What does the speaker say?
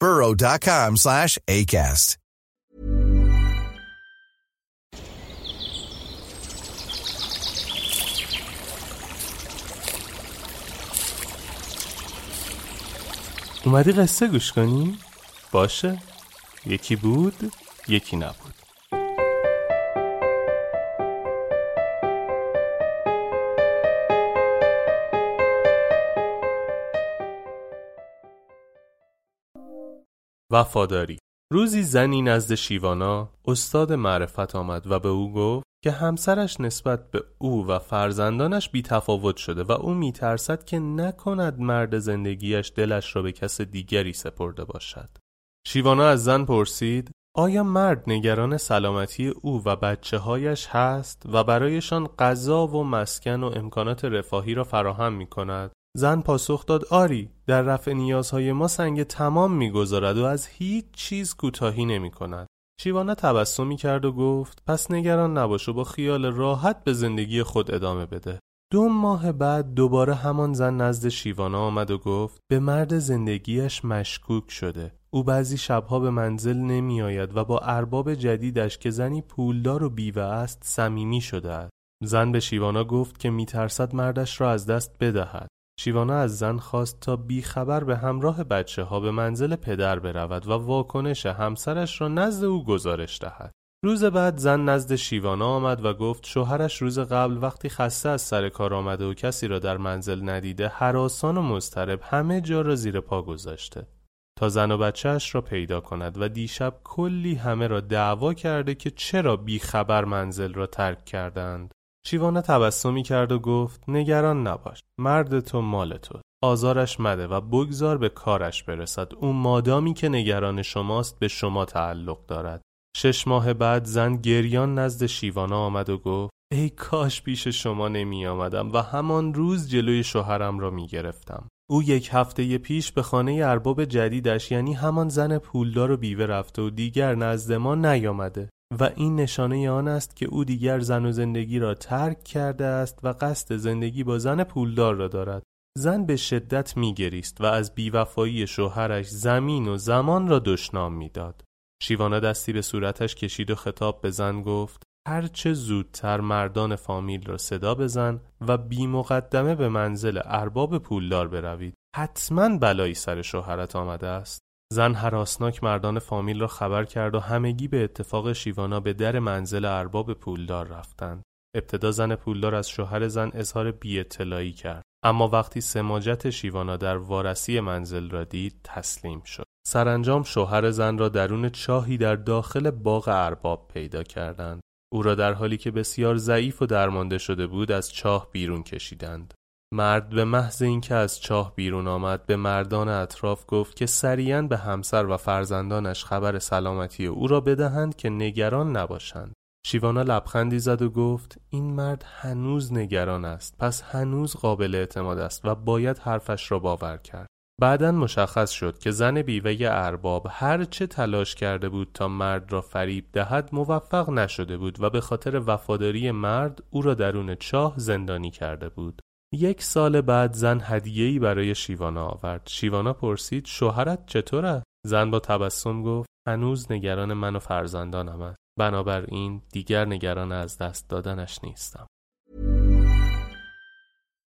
burrow.com slash ACAST. اومدی قصه گوش کنی؟ باشه یکی بود یکی نبود وفاداری روزی زنی نزد شیوانا استاد معرفت آمد و به او گفت که همسرش نسبت به او و فرزندانش بی تفاوت شده و او میترسد که نکند مرد زندگیش دلش را به کس دیگری سپرده باشد. شیوانا از زن پرسید آیا مرد نگران سلامتی او و بچه هایش هست و برایشان غذا و مسکن و امکانات رفاهی را فراهم می کند زن پاسخ داد آری در رفع نیازهای ما سنگ تمام می‌گذارد و از هیچ چیز کوتاهی نمی کند. شیوانا تبسمی کرد و گفت پس نگران نباش و با خیال راحت به زندگی خود ادامه بده. دو ماه بعد دوباره همان زن نزد شیوانا آمد و گفت به مرد زندگیش مشکوک شده. او بعضی شبها به منزل نمی آید و با ارباب جدیدش که زنی پولدار و بیوه است صمیمی شده است. زن به شیوانا گفت که میترسد مردش را از دست بدهد. شیوانا از زن خواست تا بیخبر به همراه بچه ها به منزل پدر برود و واکنش همسرش را نزد او گزارش دهد. روز بعد زن نزد شیوانا آمد و گفت شوهرش روز قبل وقتی خسته از سر کار آمده و کسی را در منزل ندیده حراسان و مضطرب همه جا را زیر پا گذاشته تا زن و بچهش را پیدا کند و دیشب کلی همه را دعوا کرده که چرا بیخبر منزل را ترک کردند. شیوانا تبسمی کرد و گفت نگران نباش مرد تو مال تو آزارش مده و بگذار به کارش برسد. او مادامی که نگران شماست به شما تعلق دارد. شش ماه بعد زن گریان نزد شیوانا آمد و گفت ای کاش پیش شما نمی آمدم و همان روز جلوی شوهرم را می گرفتم. او یک هفته پیش به خانه ارباب جدیدش یعنی همان زن پولدار و بیوه رفته و دیگر نزد ما نیامده. و این نشانه آن است که او دیگر زن و زندگی را ترک کرده است و قصد زندگی با زن پولدار را دارد. زن به شدت میگریست و از بیوفایی شوهرش زمین و زمان را دشنام می‌داد. شیوانا دستی به صورتش کشید و خطاب به زن گفت هرچه زودتر مردان فامیل را صدا بزن و بی مقدمه به منزل ارباب پولدار بروید. حتما بلایی سر شوهرت آمده است. زن حراسناک مردان فامیل را خبر کرد و همگی به اتفاق شیوانا به در منزل ارباب پولدار رفتند. ابتدا زن پولدار از شوهر زن اظهار بی کرد. اما وقتی سماجت شیوانا در وارسی منزل را دید تسلیم شد. سرانجام شوهر زن را درون چاهی در داخل باغ ارباب پیدا کردند. او را در حالی که بسیار ضعیف و درمانده شده بود از چاه بیرون کشیدند. مرد به محض اینکه از چاه بیرون آمد به مردان اطراف گفت که سریعا به همسر و فرزندانش خبر سلامتی او را بدهند که نگران نباشند. شیوانا لبخندی زد و گفت این مرد هنوز نگران است پس هنوز قابل اعتماد است و باید حرفش را باور کرد. بعدا مشخص شد که زن بیوه ارباب هرچه تلاش کرده بود تا مرد را فریب دهد موفق نشده بود و به خاطر وفاداری مرد او را درون چاه زندانی کرده بود. یک سال بعد زن هدیه‌ای برای شیوانا آورد. شیوانا پرسید شوهرت چطور است؟ زن با تبسم گفت هنوز نگران من و فرزندانم است. بنابراین دیگر نگران از دست دادنش نیستم.